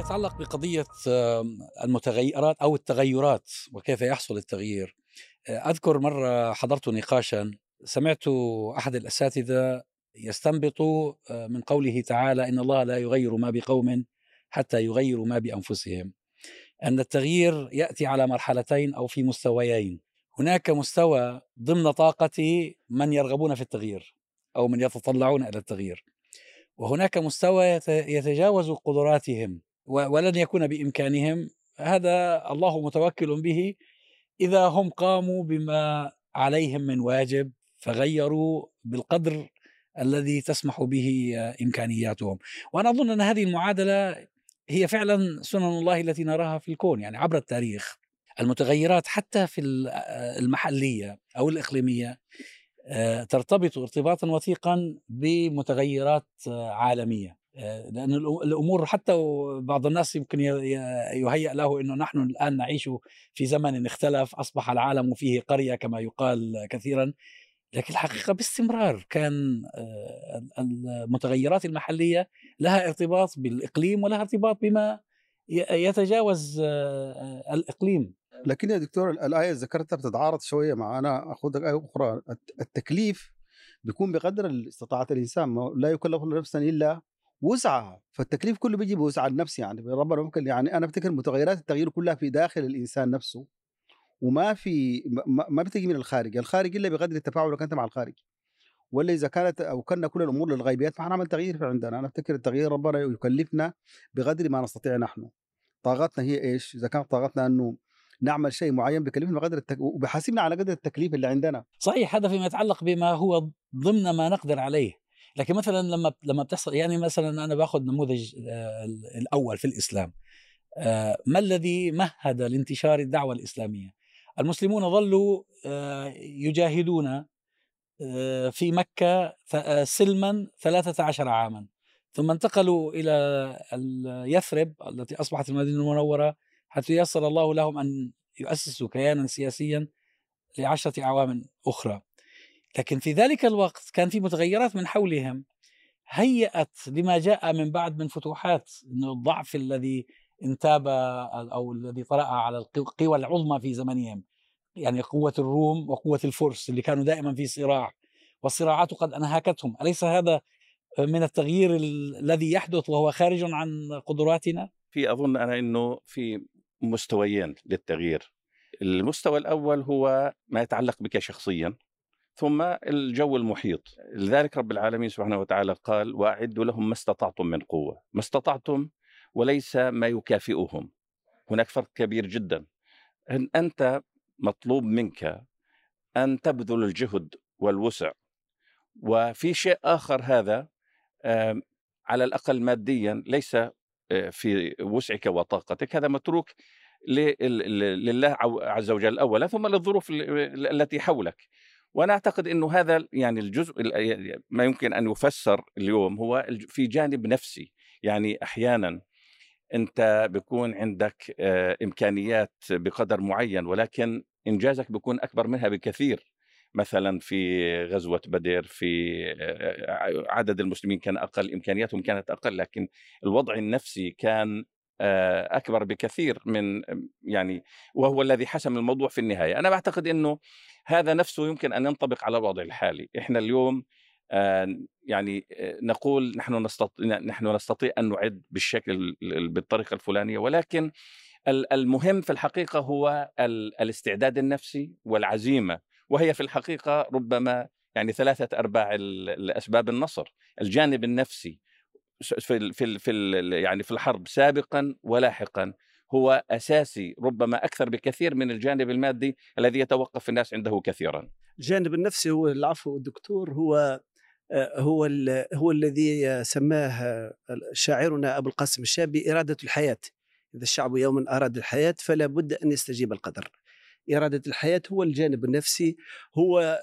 يتعلق بقضية المتغيرات أو التغيرات وكيف يحصل التغيير. أذكر مرة حضرت نقاشا سمعت أحد الأساتذة يستنبط من قوله تعالى إن الله لا يغير ما بقوم حتى يغيروا ما بأنفسهم. أن التغيير يأتي على مرحلتين أو في مستويين. هناك مستوى ضمن طاقة من يرغبون في التغيير أو من يتطلعون إلى التغيير. وهناك مستوى يتجاوز قدراتهم. ولن يكون بإمكانهم. هذا الله متوكل به. إذا هم قاموا بما عليهم من واجب فغيروا بالقدر الذي تسمح به إمكانياتهم. وأنا أظن أن هذه المعادلة هي فعلا سنن الله التي نراها في الكون يعني عبر التاريخ. المتغيرات حتى في المحلية أو الإقليمية آه، ترتبط ارتباطا وثيقا بمتغيرات عالمية. آه، لأن الأمور حتى بعض الناس يمكن يهيأ له أنه نحن الآن نعيش في زمن اختلف أصبح العالم فيه قرية كما يقال كثيرا لكن الحقيقة باستمرار كان آه، المتغيرات المحلية لها ارتباط بالإقليم ولها ارتباط بما يتجاوز الإقليم. لكن يا دكتور الآية ذكرتها بتتعارض شوية مع أنا أخذ آية أخرى. التكليف بيكون بقدر استطاعة الإنسان لا يكلف نفسا إلا وسعها فالتكليف كله بيجي بوسع النفس يعني ربنا ممكن يعني أنا أفتكر متغيرات التغيير كلها في داخل الإنسان نفسه وما في ما, بتجي من الخارج الخارج إلا بقدر التفاعل أنت مع الخارج. ولا إذا كانت أو كنا كل الأمور للغيبيات فحنعمل تغيير في عندنا. أنا أفتكر التغيير ربنا يكلفنا بقدر ما نستطيع نحن. طاقتنا هي إيش؟ إذا كانت طاقتنا إنه نعمل شيء معين بكلفنا بقدر التك... وبحاسبنا على قدر التكليف اللي عندنا. صحيح هذا فيما يتعلق بما هو ضمن ما نقدر عليه. لكن مثلا لما لما بتحصل يعني مثلا أنا باخذ نموذج آه، الأول في الإسلام آه، ما الذي مهد لانتشار الدعوة الإسلامية؟ المسلمون ظلوا آه، يجاهدون في مكة سلما 13 عاما ثم انتقلوا إلى يثرب التي أصبحت المدينة المنورة حتى يسر الله لهم أن يؤسسوا كيانا سياسيا لعشرة أعوام أخرى. لكن في ذلك الوقت كان في متغيرات من حولهم. هيأت لما جاء من بعد من فتوحات إنه الضعف الذي انتاب أو الذي طرأ على القوى العظمى في زمنهم يعني قوة الروم وقوة الفرس اللي كانوا دائما في صراع والصراعات قد أنهكتهم، أليس هذا من التغيير الذي يحدث وهو خارج عن قدراتنا؟ في أظن أنا إنه في مستويين للتغيير. المستوى الأول هو ما يتعلق بك شخصيا. ثم الجو المحيط. لذلك رب العالمين سبحانه وتعالى قال وأعدوا لهم ما استطعتم من قوة ما استطعتم وليس ما يكافئهم. هناك فرق كبير جدا. أنت مطلوب منك أن تبذل الجهد والوسع. وفي شيء آخر هذا على الأقل ماديا ليس آه، في وسعك وطاقتك. هذا متروك لله عز وجل اولا ثم للظروف التي حولك. وأنا أعتقد إنه هذا يعني الجزء ما يمكن أن يفسر اليوم هو في جانب نفسي. يعني أحيانا أنت بيكون عندك آه، إمكانيات بقدر معين ولكن إنجازك بيكون أكبر منها بكثير. مثلا في غزوة بدر في آه، عدد المسلمين كان أقل إمكانياتهم كانت أقل لكن الوضع النفسي كان آه، أكبر بكثير من يعني وهو الذي حسم الموضوع في النهاية. أنا بعتقد أنه هذا نفسه يمكن أن ينطبق على الوضع الحالي. إحنا اليوم آه، يعني نقول نحن نستطيع نحن نستطيع أن نعد بالشكل بالطريقة الفلانية ولكن المهم في الحقيقة هو الاستعداد النفسي والعزيمة. وهي في الحقيقة ربما يعني ثلاثة أرباع الاسباب النصر. الجانب النفسي في في في يعني في الحرب سابقا ولاحقا هو أساسي ربما أكثر بكثير من الجانب المادي الذي يتوقف الناس عنده كثيرا. الجانب النفسي هو العفو الدكتور هو آه، هو هو الذي سماه شاعرنا أبو القاسم الشابي إرادة الحياة. إذا الشعب يوما أراد الحياة فلا بد أن يستجيب القدر. إرادة الحياة هو الجانب النفسي هو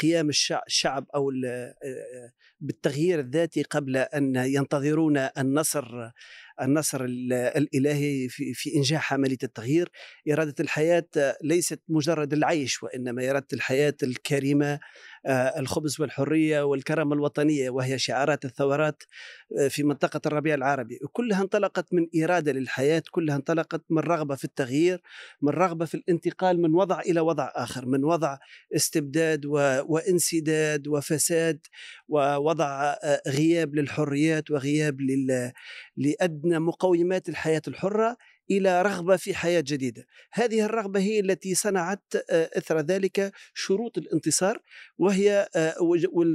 قيام الشعب أو بالتغيير الذاتي قبل أن ينتظرون النصر النصر الإلهي في, إنجاح عملية التغيير. إرادة الحياة ليست مجرد العيش وإنما إرادة الحياة الكريمة آه، الخبز والحرية والكرامه الوطنية وهي شعارات الثورات آه، في منطقة الربيع العربي. كلها انطلقت من إرادة للحياة كلها انطلقت من رغبة في التغيير من رغبة في الانتقال من وضع إلى وضع آخر من وضع استبداد و... وانسداد وفساد ووضع غياب للحريات وغياب لل... لأدنى مقومات الحياة الحرة. إلى رغبة في حياة جديدة. هذه الرغبة هي التي صنعت آه، أثر ذلك شروط الانتصار وهي آه،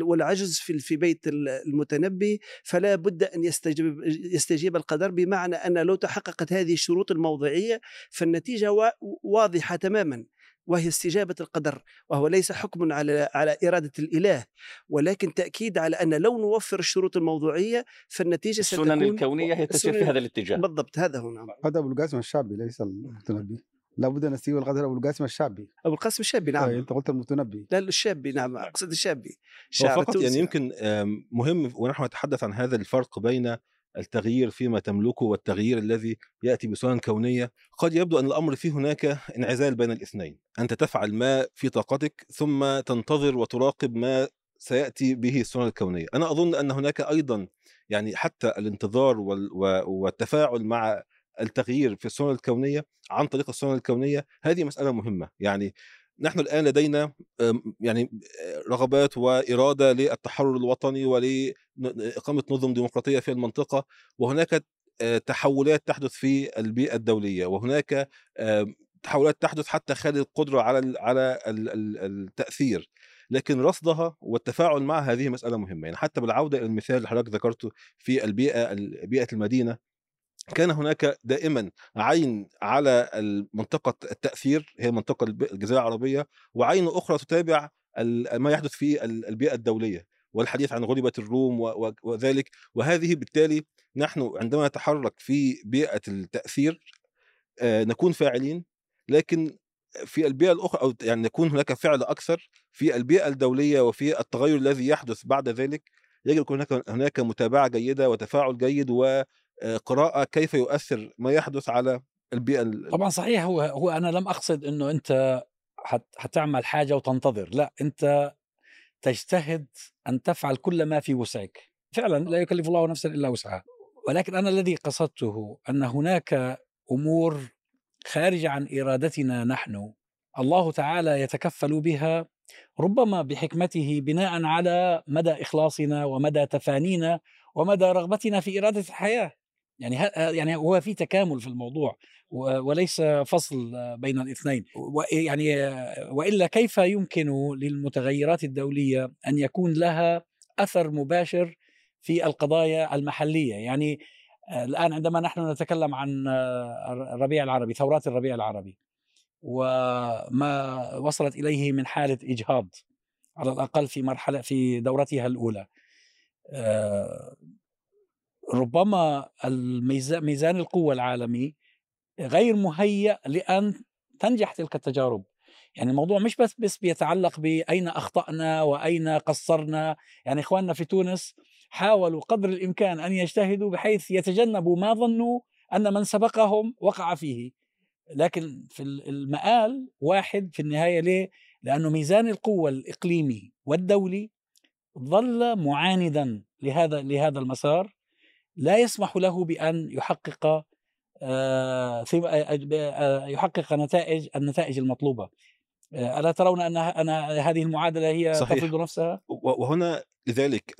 والعجز في في بيت المتنبي فلا بد أن يستجيب يستجيب القدر بمعنى أن لو تحققت هذه الشروط الموضعية فالنتيجة واضحة تماما وهي استجابة القدر وهو ليس حكم على على إرادة الإله ولكن تأكيد على أن لو نوفر الشروط الموضوعية فالنتيجة ستكون السنن الكونية هي تسير في هذا الاتجاه. بالضبط هذا هو نعم. هذا أبو القاسم الشعبي ليس المتنبي. لابد أن نستوي القدر أبو القاسم الشعبي أبو القاسم الشعبي نعم. أنت قلت المتنبي. لا الشعبي نعم أقصد الشعبي فقط يعني يمكن مهم ونحن نتحدث عن هذا الفرق بين التغيير فيما تملكه والتغيير الذي يأتي بسنن كونية قد يبدو أن الأمر فيه هناك انعزال بين الاثنين. أنت تفعل ما في طاقتك ثم تنتظر وتراقب ما سيأتي به السنن الكونية. أنا أظن أن هناك أيضا يعني حتى الانتظار والتفاعل مع التغيير في السنن الكونية عن طريق السنن الكونية هذه مسألة مهمة. يعني نحن الآن لدينا يعني رغبات وإرادة للتحرر الوطني ولاقامه نظم ديمقراطية في المنطقة وهناك تحولات تحدث في البيئة الدولية وهناك تحولات تحدث حتى خلال القدرة على على التأثير. لكن رصدها والتفاعل مع هذه مسألة مهمة. يعني حتى بالعودة إلى المثال اللي حضرتك ذكرته في البيئة بيئة المدينة كان هناك دائما عين على منطقة التأثير هي منطقة الجزيرة العربية وعين أخرى تتابع ما يحدث في البيئة الدولية والحديث عن غلبة الروم وذلك. وهذه بالتالي نحن عندما نتحرك في بيئة التأثير آه، نكون فاعلين لكن في البيئة الأخرى أو يعني يكون هناك فعل أكثر في البيئة الدولية وفي التغير الذي يحدث بعد ذلك يجب يكون هناك هناك متابعة جيدة وتفاعل جيد و قراءة كيف يؤثر ما يحدث على البيئة طبعا صحيح هو هو أنا لم أقصد إنه أنت حتعمل حاجة وتنتظر لا أنت تجتهد أن تفعل كل ما في وسعك. فعلا لا يكلف الله نفسا إلا وسعها. ولكن أنا الذي قصدته أن هناك أمور خارجه عن إرادتنا نحن الله تعالى يتكفل بها ربما بحكمته بناء على مدى إخلاصنا ومدى تفانينا ومدى رغبتنا في إرادة الحياة. يعني يعني هو في تكامل في الموضوع وليس فصل بين الاثنين. يعني وإلا كيف يمكن للمتغيرات الدولية أن يكون لها أثر مباشر في القضايا المحلية؟ يعني الآن عندما نحن نتكلم عن الربيع العربي ثورات الربيع العربي وما وصلت إليه من حالة إجهاض على الأقل في مرحلة في دورتها الأولى ربما ميزان القوة العالمي غير مهيأ لأن تنجح تلك التجارب. يعني الموضوع مش بس بس بيتعلق بأين أخطأنا وأين قصرنا. يعني إخواننا في تونس حاولوا قدر الإمكان أن يجتهدوا بحيث يتجنبوا ما ظنوا أن من سبقهم وقع فيه. لكن في المآل واحد في النهاية ليه؟ لأنه ميزان القوة الإقليمي والدولي ظل معاندا لهذا لهذا المسار. لا يسمح له بأن يحقق آه، آه، يحقق نتائج النتائج المطلوبة آه، ألا ترون أن أن هذه المعادلة هي صحيح. تفرض نفسها؟ وهنا لذلك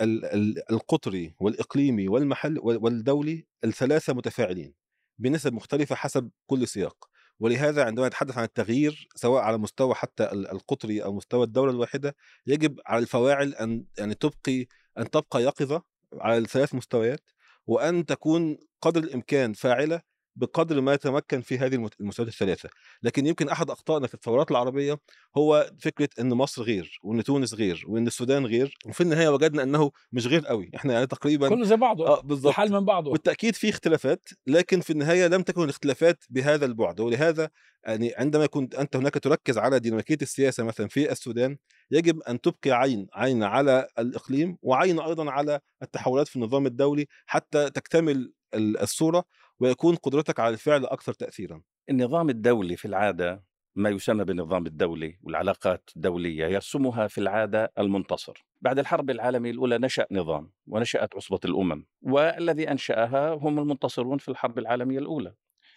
القطري والإقليمي والمحل والدولي الثلاثة متفاعلين بنسب مختلفة حسب كل سياق ولهذا عندما نتحدث عن التغيير سواء على مستوى حتى القطري أو مستوى الدولة الواحدة يجب على الفواعل أن يعني تبقي أن تبقى يقظة على الثلاث مستويات وأن تكون قدر الإمكان فاعلة بقدر ما يتمكن في هذه المستويات الثلاثة. لكن يمكن أحد أخطائنا في الثورات العربية هو فكرة إن مصر غير وإن تونس غير وإن السودان غير. وفي النهاية وجدنا إنه مش غير قوي. إحنا يعني تقريبا كله زي بعضه. آه بالظبط. الحال من بعضه. بالتاكيد في اختلافات لكن في النهاية لم تكن الاختلافات بهذا البعد. ولهذا يعني عندما كنت أنت هناك تركز على ديناميكية السياسة مثلا في السودان يجب أن تبقي عين عين على الإقليم وعين أيضا على التحولات في النظام الدولي حتى تكتمل الصورة. ويكون قدرتك على الفعل أكثر تاثيرا. النظام الدولي في العادة ما يسمى بالنظام الدولي والعلاقات الدولية يرسمها في العادة المنتصر. بعد الحرب العالمية الأولى نشأ نظام ونشأت عصبة الأمم والذي أنشأها هم المنتصرون في الحرب العالمية الأولى.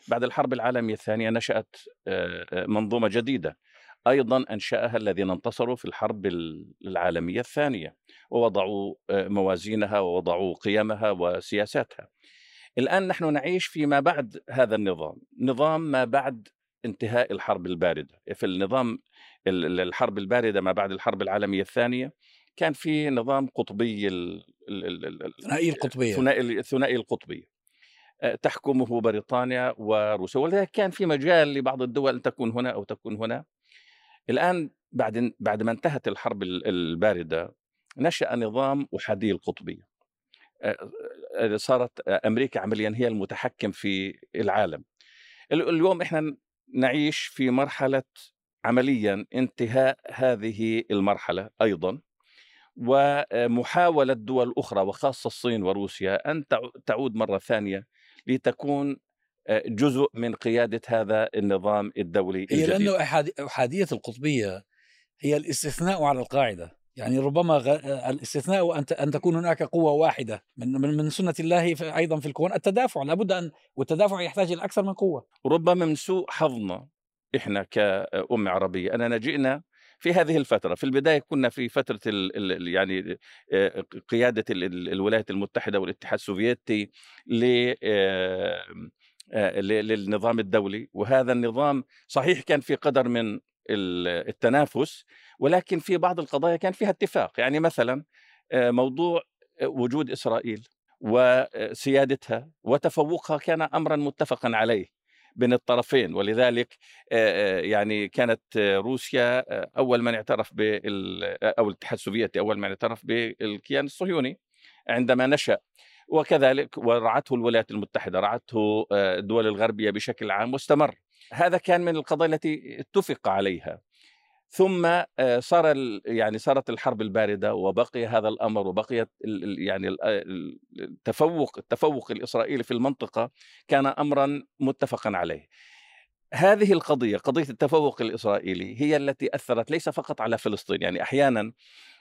بعد الحرب العالمية الثانية نشأت آه، آه، منظومة جديدة. أيضا أنشأها الذين انتصروا في الحرب العالمية الثانية ووضعوا آه، موازينها ووضعوا قيمها وسياساتها. الآن نحن نعيش فيما بعد هذا النظام نظام ما بعد انتهاء الحرب الباردة. في النظام الحرب الباردة ما بعد الحرب العالمية الثانية كان في نظام قطبي الثنائي القطبية. الثنائي القطبي آه، تحكمه بريطانيا وروسيا. ولذلك كان في مجال لبعض الدول أن تكون هنا أو تكون هنا. الآن بعد بعد ما انتهت الحرب الباردة نشأ نظام آه، آه، صارت أمريكا عمليا هي المتحكم في العالم. اليوم إحنا نعيش في مرحلة عمليا انتهاء هذه المرحلة أيضا ومحاولة دول أخرى وخاصة الصين وروسيا أن تعود مرة ثانية لتكون جزء من قيادة هذا النظام الدولي هي لأنه أحادية القطبية هي الاستثناء على القاعدة. يعني ربما الاستثناء أن أن تكون هناك قوة واحدة من من سنة الله أيضا في الكون التدافع. لابد أن والتدافع يحتاج إلى أكثر من قوة. ربما من سوء حظنا إحنا كأمة عربية أننا جئنا في هذه الفترة. في البداية كنا في فترة ال ال يعني قيادة الولايات المتحدة والاتحاد السوفيتي للنظام الدولي. وهذا النظام صحيح كان في قدر من التنافس ولكن في بعض القضايا كان فيها اتفاق. يعني مثلا موضوع وجود إسرائيل وسيادتها وتفوقها كان أمرا متفقا عليه بين الطرفين. ولذلك يعني كانت روسيا أول من اعترف بال أو الاتحاد السوفيتي أول من اعترف بالكيان الصهيوني عندما نشأ. وكذلك ورعته الولايات المتحدة رعته الدول الغربية بشكل عام واستمر. هذا كان من القضايا التي اتفق عليها ثم آه، صار يعني صارت الحرب الباردة وبقي هذا الأمر وبقيت يعني التفوق التفوق الإسرائيلي في المنطقة كان امرا متفقا عليه. هذه القضية قضية التفوق الإسرائيلي هي التي أثرت ليس فقط على فلسطين يعني أحيانا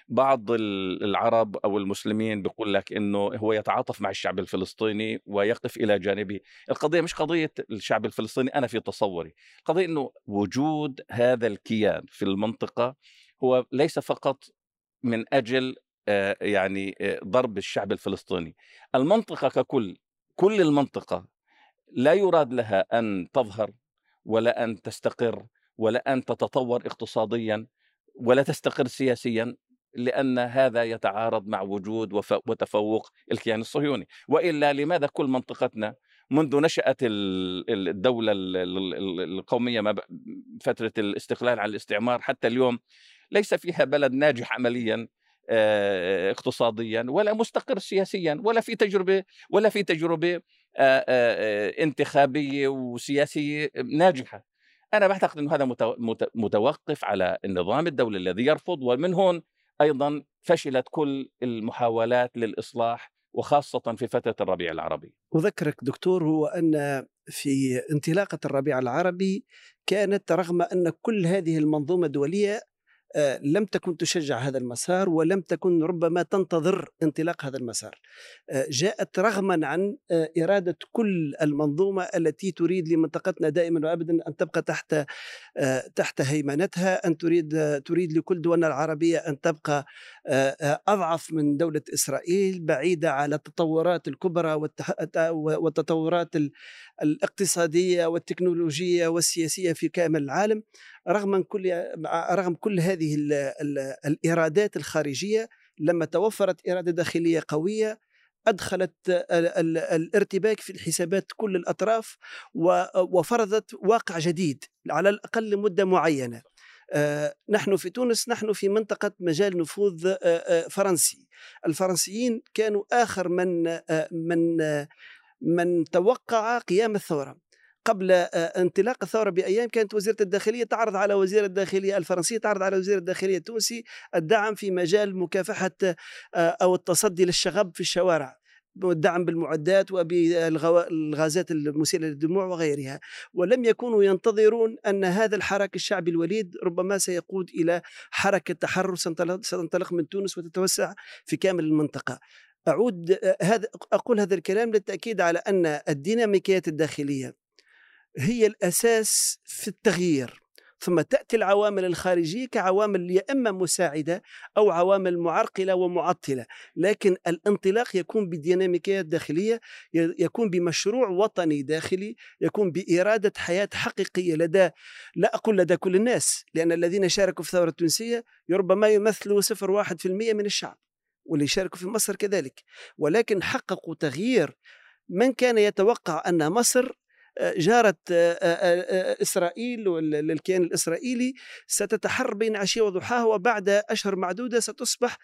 بعض العرب أو المسلمين بيقول لك إنه هو يتعاطف مع الشعب الفلسطيني ويقف إلى جانبه، القضية مش قضية الشعب الفلسطيني أنا في تصوري، قضية إنه وجود هذا الكيان في المنطقة هو ليس فقط من أجل يعني ضرب الشعب الفلسطيني، المنطقة ككل كل المنطقة لا يراد لها أن تظهر ولا أن تستقر ولا أن تتطور اقتصاديا ولا تستقر سياسيا لأن هذا يتعارض مع وجود وتفوق الكيان الصهيوني. وإلا لماذا كل منطقتنا منذ نشأت الدولة القومية فترة الاستقلال عن الاستعمار حتى اليوم ليس فيها بلد ناجح عمليا اقتصاديا ولا مستقر سياسيا ولا في تجربة ولا في تجربة انتخابية وسياسية ناجحة أنا بعتقد أن هذا متوقف على النظام الدولي الذي يرفض ومن هون أيضا فشلت كل المحاولات للإصلاح وخاصة في فترة الربيع العربي. أذكرك دكتور هو أن في انطلاقة الربيع العربي كانت رغم أن كل هذه المنظومة الدولية لم تكن تشجع هذا المسار ولم تكن ربما تنتظر انطلاق هذا المسار. آه، جاءت رغما عن آه، إرادة كل المنظومة التي تريد لمنطقتنا دائما وأبدا أن تبقى تحت تحت هيمنتها أن تريد تريد لكل دولنا العربية أن تبقى أضعف من دولة إسرائيل بعيدة على التطورات الكبرى والتطورات الاقتصادية والتكنولوجية والسياسية في كامل العالم رغم كل رغم كل هذه ال ال الإرادات الخارجية لما توفرت إرادة داخلية قوية أدخلت الارتباك في الحسابات كل الأطراف وفرضت واقع جديد على الأقل لمدة معينة. نحن في تونس نحن في منطقة مجال نفوذ فرنسي. الفرنسيين كانوا آخر من من من توقع قيام الثورة. قبل انطلاق الثورة بأيام كانت وزيرة الداخلية تعرض على وزير الداخلية الفرنسية تعرض على وزير الداخلية التونسي الدعم في مجال مكافحة أو التصدي للشغب في الشوارع والدعم بالمعدات وبالغازات المسيله للدموع وغيرها. ولم يكونوا ينتظرون أن هذا الحراك الشعبي الوليد ربما سيقود إلى حركة تحرر ستنطلق من تونس وتتوسع في كامل المنطقة. أعود هذا أقول هذا الكلام للتأكيد على أن الديناميكيات الداخلية هي الأساس في التغيير ثم تأتي العوامل الخارجية كعوامل يا إما مساعدة أو عوامل معرقلة ومعطلة، لكن الانطلاق يكون بديناميكيات داخلية، يكون بمشروع وطني داخلي، يكون بإرادة حياة حقيقية لدى لا أقول لدى كل الناس، لأن الذين شاركوا في الثورة التونسية ربما يمثلوا 0.1% من الشعب. واللي شاركوا في مصر كذلك. ولكن حققوا تغيير. من كان يتوقع أن مصر جارة إسرائيل والكيان الإسرائيلي ستتحرر بين عشية وضحاها وبعد أشهر معدودة ستصبح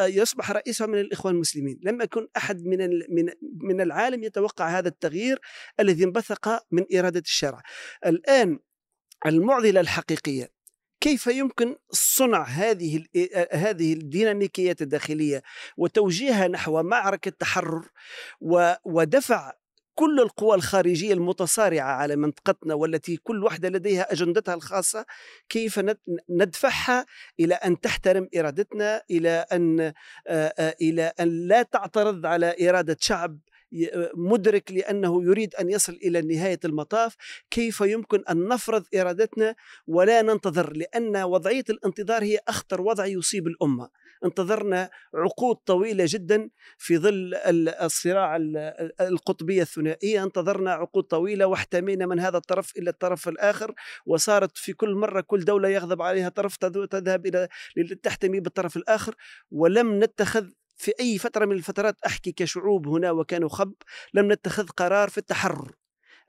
يصبح رئيسها من الإخوان المسلمين. لم يكن أحد من من من العالم يتوقع هذا التغيير الذي انبثق من إرادة الشرع الآن المعضلة الحقيقية كيف يمكن صنع هذه هذه الديناميكيات الداخلية وتوجيهها نحو معركة تحرر ودفع كل القوى الخارجية المتصارعة على منطقتنا والتي كل واحدة لديها أجندتها الخاصة كيف ندفعها إلى أن تحترم إرادتنا إلى أن إلى أن لا تعترض على إرادة شعب مدرك لأنه يريد أن يصل إلى نهاية المطاف كيف يمكن أن نفرض إرادتنا ولا ننتظر؟ لأن وضعية الانتظار هي أخطر وضع يصيب الأمة. انتظرنا عقود طويلة جدا في ظل الصراع القطبية الثنائية. انتظرنا عقود طويلة واحتمينا من هذا الطرف إلى الطرف الآخر. وصارت في كل مرة كل دولة يغضب عليها طرف تذهب إلى تحتمي بالطرف الآخر. ولم نتخذ في أي فترة من الفترات أحكي كشعوب هنا وكانوا خب لم نتخذ قرار في التحرر.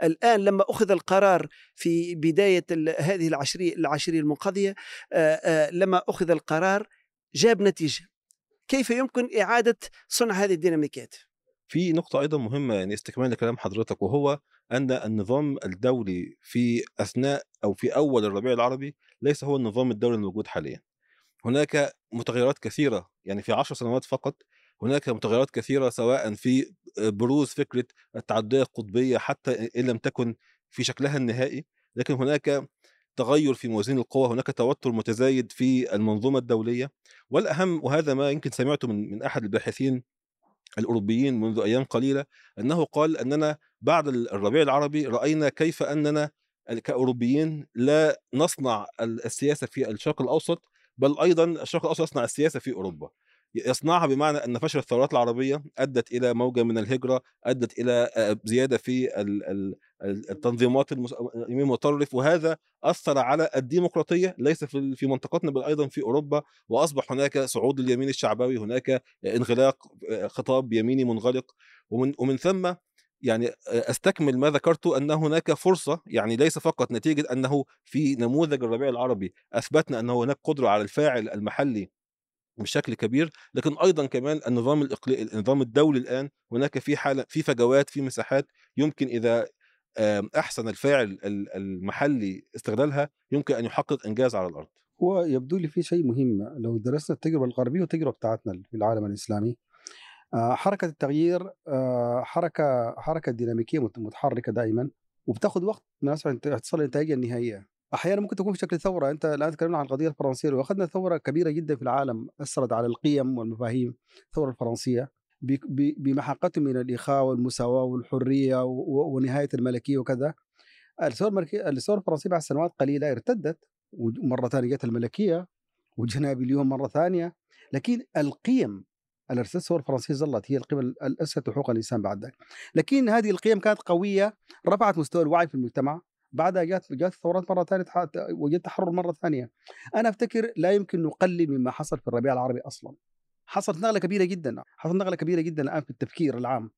الآن لما أخذ القرار في بداية هذه العشرية العشرية المنقضية لما أخذ القرار جاب نتيجة. كيف يمكن إعادة صنع هذه الديناميكات؟ في نقطة أيضا مهمة يعني استكمال لكلام حضرتك وهو أن النظام الدولي في أثناء أو في أول الربيع العربي ليس هو النظام الدولي الموجود حاليا. هناك متغيرات كثيرة يعني في عشر سنوات فقط هناك متغيرات كثيرة سواء في بروز فكرة التعددية القطبية حتى إن لم تكن في شكلها النهائي لكن هناك تغير في موازين القوى هناك توتر متزايد في المنظومة الدولية. والأهم وهذا ما يمكن سمعته من, من أحد الباحثين الأوروبيين منذ أيام قليلة أنه قال أننا بعد الربيع العربي رأينا كيف أننا كأوروبيين لا نصنع السياسة في الشرق الأوسط بل أيضا الشرق الأوسط يصنع السياسة في أوروبا. يصنعها بمعنى أن فشل الثورات العربية أدت إلى موجة من الهجرة أدت إلى زيادة في التنظيمات المتطرف. وهذا أثر على الديمقراطية ليس في منطقتنا بل أيضا في أوروبا. وأصبح هناك صعود اليمين الشعبوي هناك انغلاق خطاب يميني منغلق. ومن ومن ثم يعني أستكمل ما ذكرته أن هناك فرصة يعني ليس فقط نتيجة أنه في نموذج الربيع العربي أثبتنا أن هناك قدرة على الفاعل المحلي بشكل كبير لكن أيضا كمان النظام الاقليمي النظام الدولي الآن هناك في حالة في فجوات في مساحات يمكن إذا أحسن الفاعل المحلي استغلالها يمكن أن يحقق إنجاز على الأرض. هو يبدو لي في شيء مهم لو درسنا التجربة الغربية والتجربة بتاعتنا في العالم الإسلامي حركة التغيير آه، حركة حركة ديناميكية متحركة دائما وبتاخذ وقت من تصل للنتائج النهائية. أحيانا ممكن تكون في شكل ثورة. أنت الآن تكلمنا عن القضية الفرنسية واخذنا ثورة كبيرة جدا في العالم أثرت على القيم والمفاهيم. الثورة الفرنسية بمحقته من الإخاء والمساواة والحرية ونهاية الملكية وكذا. الثورة الفرنسية بعد سنوات قليلة ارتدت ومره ثانية جت الملكية وجينا اليوم مرة ثانية. لكن القيم الثوره الفرنسيه ظلت هي القيم الاساسيه حقوق الإنسان بعد ذلك لكن هذه القيم كانت قوية رفعت مستوى الوعي في المجتمع بعدها جات جات الثورات مرة ثانية وجدت تحرر مرة ثانية. أنا أفتكر لا يمكن نقلل مما حصل في الربيع العربي أصلا. حصلت نقلة كبيرة جدا حصلت نقلة كبيرة جدا الآن في التفكير العام.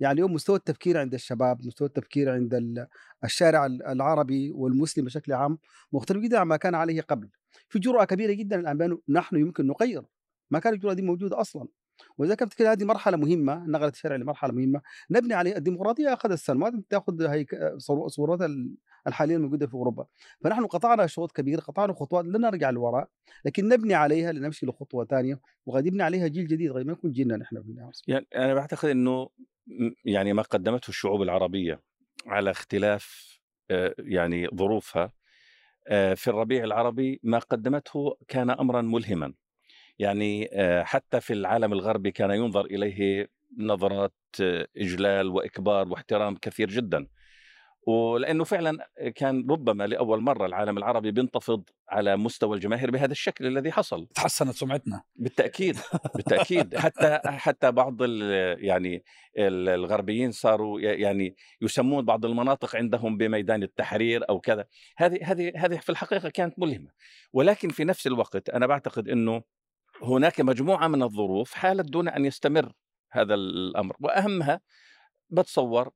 يعني اليوم مستوى التفكير عند الشباب مستوى التفكير عند الشارع العربي والمسلم بشكل عام مختلف جدا عما كان عليه قبل. في جرأة كبيرة جدا الآن نحن يمكن نغير ما كانت الجرأة دي موجودة أصلا. وإذا كانت هذه مرحلة مهمة نقلت الشارع لمرحلة مهمة نبني عليه الديمقراطية اخذت سنوات تاخذ هي صورتها الحالية الموجودة في أوروبا. فنحن قطعنا شوط كبير قطعنا خطوات لن نرجع للوراء لكن نبني عليها لنمشي لخطوة ثانية وقد يبني عليها جيل جديد غير ما يكون جيلنا نحن في النهاية. يعني أنا بعتقد إنه يعني ما قدمته الشعوب العربية على اختلاف آه، يعني ظروفها آه، في الربيع العربي ما قدمته كان امرا ملهما. يعني آه، حتى في العالم الغربي كان ينظر إليه نظرات آه، إجلال وإكبار واحترام كثير جدا. ولأنه فعلا كان ربما لأول مرة العالم العربي بينتفض على مستوى الجماهير بهذا الشكل الذي حصل. تحسنت سمعتنا. بالتأكيد بالتأكيد. حتى حتى بعض ال- يعني ال- الغربيين صاروا يعني يسمون بعض المناطق عندهم بميدان التحرير أو كذا. هذه هذه هذه في الحقيقة كانت ملهمة. ولكن في نفس الوقت أنا بعتقد إنه هناك مجموعة من الظروف حالت دون أن يستمر هذا الأمر وأهمها بتصور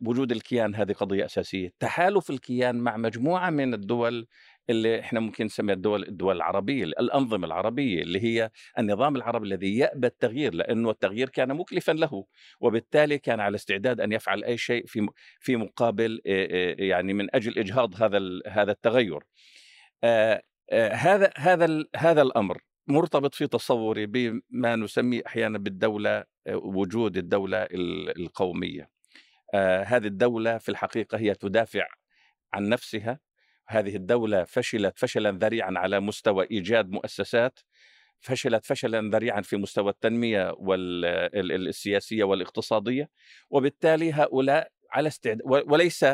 وجود الكيان هذه قضية أساسية، تحالف الكيان مع مجموعة من الدول اللي إحنا ممكن نسميها الدول الدول العربية، الأنظمة العربية اللي هي النظام العربي الذي يأبى التغيير لأنه التغيير كان مكلفا له، وبالتالي كان على استعداد أن يفعل أي شيء في في مقابل يعني من أجل إجهاض هذا هذا التغير. هذا هذا هذا الأمر مرتبط في تصوري بما نسميه أحيانا بالدولة آه، وجود الدولة ال- القومية. آه، هذه الدولة في الحقيقة هي تدافع عن نفسها. هذه الدولة فشلت فشلا ذريعا على مستوى إيجاد مؤسسات فشلت فشلا ذريعا في مستوى التنمية والسياسية والاقتصادية. وبالتالي هؤلاء على استعداد وليس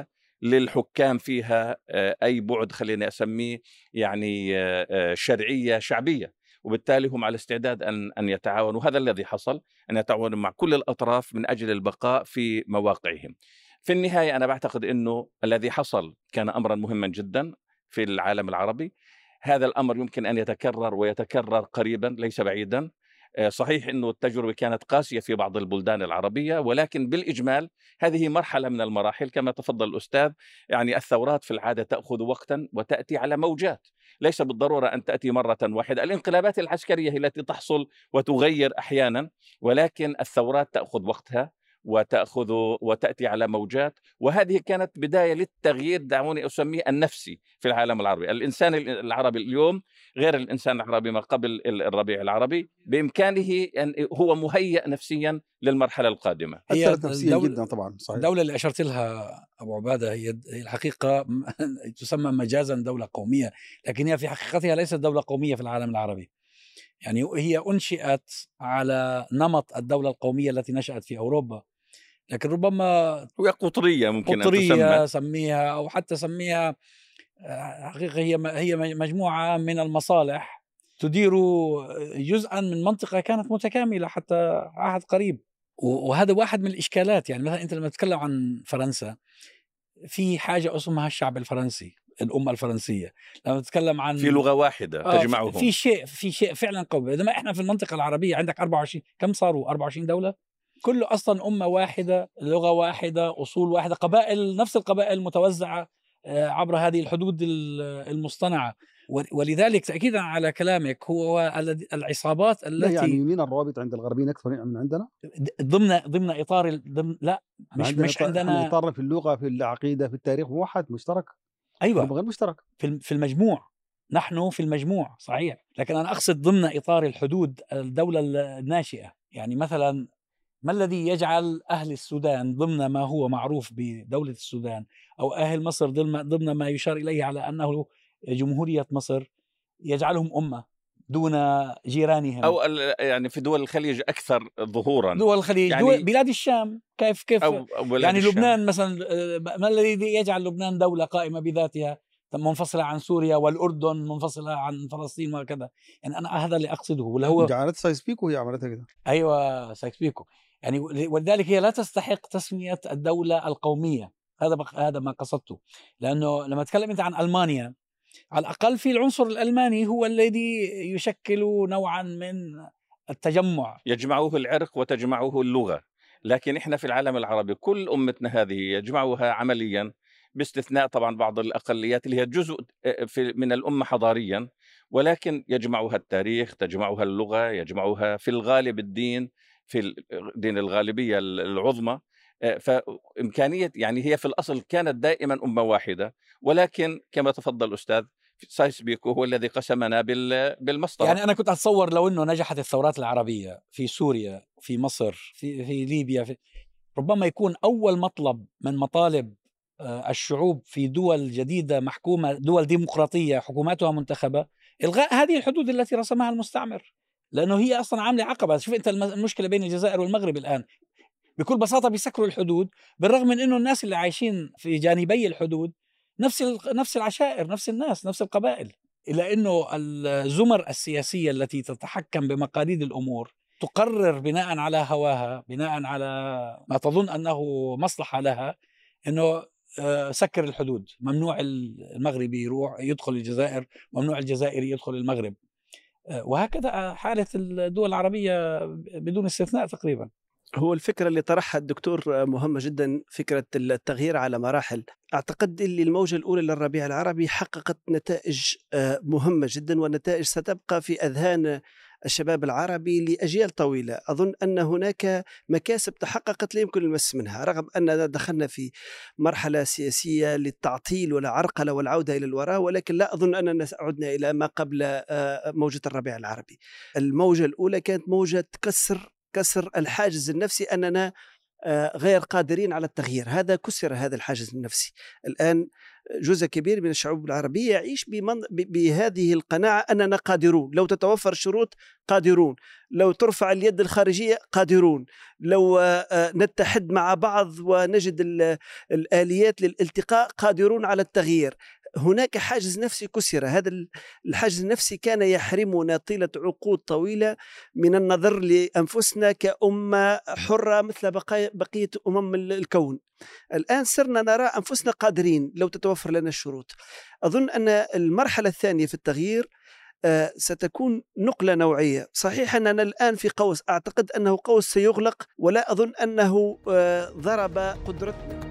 للحكام فيها آه، أي بعد خليني أسميه يعني شرعية شعبية. وبالتالي هم على استعداد أن أن يتعاونوا. هذا الذي حصل أن يتعاونوا مع كل الأطراف من أجل البقاء في مواقعهم. في النهاية أنا بعتقد أنه الذي حصل كان أمرا مهما جدا في العالم العربي. هذا الأمر يمكن أن يتكرر ويتكرر قريبا ليس بعيدا. صحيح أنه التجربة كانت قاسية في بعض البلدان العربية ولكن بالإجمال هذه مرحلة من المراحل كما تفضل الأستاذ يعني الثورات في العادة تأخذ وقتا وتأتي على موجات. ليس بالضرورة أن تأتي مرة واحدة. الانقلابات العسكرية هي التي تحصل وتغير أحيانا ولكن الثورات تأخذ وقتها وتأخذ وتأتي على موجات. وهذه كانت بداية للتغيير دعوني أسميه النفسي في العالم العربي. الإنسان العربي اليوم غير الإنسان العربي ما قبل الربيع العربي. بإمكانه أن هو مهيئ نفسيا للمرحلة القادمة. هي اثرت نفسيا الدولة- جدا طبعا صحيح. الدولة اللي أشرت لها أبو عبادة هي الحقيقة تسمى مجازا دولة قومية. لكن هي في حقيقتها ليست دولة قومية في العالم العربي. يعني هي أنشئت على نمط الدولة القومية التي نشأت في أوروبا. لكن ربما وهي قطرية ممكن أن قطرية تسمى. سميها أو حتى سميها آه، حقيقة هي هي مجموعة من المصالح تدير جزءا من منطقة كانت متكاملة حتى عهد قريب. وهذا واحد من الإشكالات يعني مثلا أنت لما تتكلم عن فرنسا في حاجة اسمها الشعب الفرنسي الأمة الفرنسية. لما تتكلم عن في لغة واحدة آه، تجمعهم. في شيء في شيء فعلا قوي. بينما إحنا في المنطقة العربية عندك 24 كم صاروا؟ 24 دولة؟ كله أصلا أمة واحدة لغة واحدة أصول واحدة قبائل نفس القبائل متوزعة آه، عبر هذه الحدود ال- المصطنعة. ول- ولذلك تاكيدا على كلامك هو العصابات لا التي يعني يمين الروابط عند الغربيين أكثر من عندنا؟ ضمن ضمن إطار ضمن لا مش مش إطار- إحنا عندنا اطارنا في اللغة في العقيدة في التاريخ موحد مشترك. أيوه. غير مشترك. في المجموع. نحن في المجموع صحيح. لكن أنا أقصد ضمن إطار الحدود الدولة الناشئة. يعني مثلا ما الذي يجعل أهل السودان ضمن ما هو معروف بدولة السودان أو أهل مصر ضمن ضمن ما يشار إليه على أنه جمهورية مصر يجعلهم أمة دون جيرانهم؟ أو ال- يعني في دول الخليج أكثر ظهورا. دول الخليج يعني- دول بلاد الشام. كيف كيف؟ أو أو بلاد يعني الشام. لبنان مثلا ما الذي يجعل لبنان دولة قائمة بذاتها؟ منفصلة عن سوريا والأردن منفصلة عن فلسطين وكذا يعني أنا هذا اللي أقصده واللي هو جعلت سايكس بيكو هي عملتها كده. أيوة سايكس بيكو. يعني ولذلك هي لا تستحق تسمية الدولة القومية. هذا هذا ما قصدته. لأنه لما تكلم أنت عن ألمانيا على الأقل في العنصر الألماني هو الذي يشكل نوعا من التجمع. يجمعه العرق وتجمعه اللغة. لكن إحنا في العالم العربي كل أمتنا هذه يجمعها عمليا باستثناء طبعا بعض الأقليات اللي هي جزء في من الأمة حضاريا. ولكن يجمعها التاريخ تجمعها اللغة يجمعها في الغالب الدين. في دين الغالبية العظمى فإمكانية يعني هي في الأصل كانت دائما أمة واحدة ولكن كما تفضل الأستاذ سايس بيكو هو الذي قسمنا بالمسطرة. يعني أنا كنت أتصور لو أنه نجحت الثورات العربية في سوريا في مصر في, في ليبيا في ربما يكون أول مطلب من مطالب الشعوب في دول جديدة محكومة دول ديمقراطية حكوماتها منتخبة إلغاء هذه الحدود التي رسمها المستعمر. لأنه هي أصلا عاملة عقبة. شوف أنت المشكلة بين الجزائر والمغرب الآن. بكل بساطة بيسكروا الحدود بالرغم من أنه الناس اللي عايشين في جانبي الحدود نفس نفس العشائر نفس الناس نفس القبائل. إلا أنه الزمر السياسية التي تتحكم بمقاليد الأمور تقرر بناء على هواها بناء على ما تظن أنه مصلحة لها أنه آه، سكر الحدود. ممنوع المغربي يروح يدخل الجزائر ممنوع الجزائري يدخل المغرب. وهكذا حالة الدول العربية بدون استثناء تقريبا. هو الفكرة اللي طرحها الدكتور مهمة جدا فكرة التغيير على مراحل. أعتقد اللي الموجة الأولى للربيع العربي حققت نتائج مهمة جدا ونتائج ستبقى في أذهان الشباب العربي لأجيال طويلة. أظن أن هناك مكاسب تحققت لا يمكن المس منها رغم أننا دخلنا في مرحلة سياسية للتعطيل والعرقلة والعودة إلى الوراء ولكن لا أظن أننا عدنا إلى ما قبل آه، موجة الربيع العربي. الموجة الأولى كانت موجة كسر كسر الحاجز النفسي أننا غير قادرين على التغيير. هذا كسر هذا الحاجز النفسي. الآن جزء كبير من الشعوب العربية يعيش بمن... بهذه القناعة أننا قادرون. لو تتوفر الشروط قادرون. لو ترفع اليد الخارجية قادرون. لو آه، نتحد مع بعض ونجد الآليات للالتقاء قادرون على التغيير. هناك حاجز نفسي كسر. هذا الحاجز النفسي كان يحرمنا طيلة عقود طويلة من النظر لأنفسنا كأمة حرة مثل بقية أمم الكون. الآن صرنا نرى أنفسنا قادرين لو تتوفر لنا الشروط. أظن أن المرحلة الثانية في التغيير آه، ستكون نقلة نوعية. صحيح أننا الآن في قوس أعتقد أنه قوس سيغلق ولا أظن أنه آه، ضرب قدرتنا.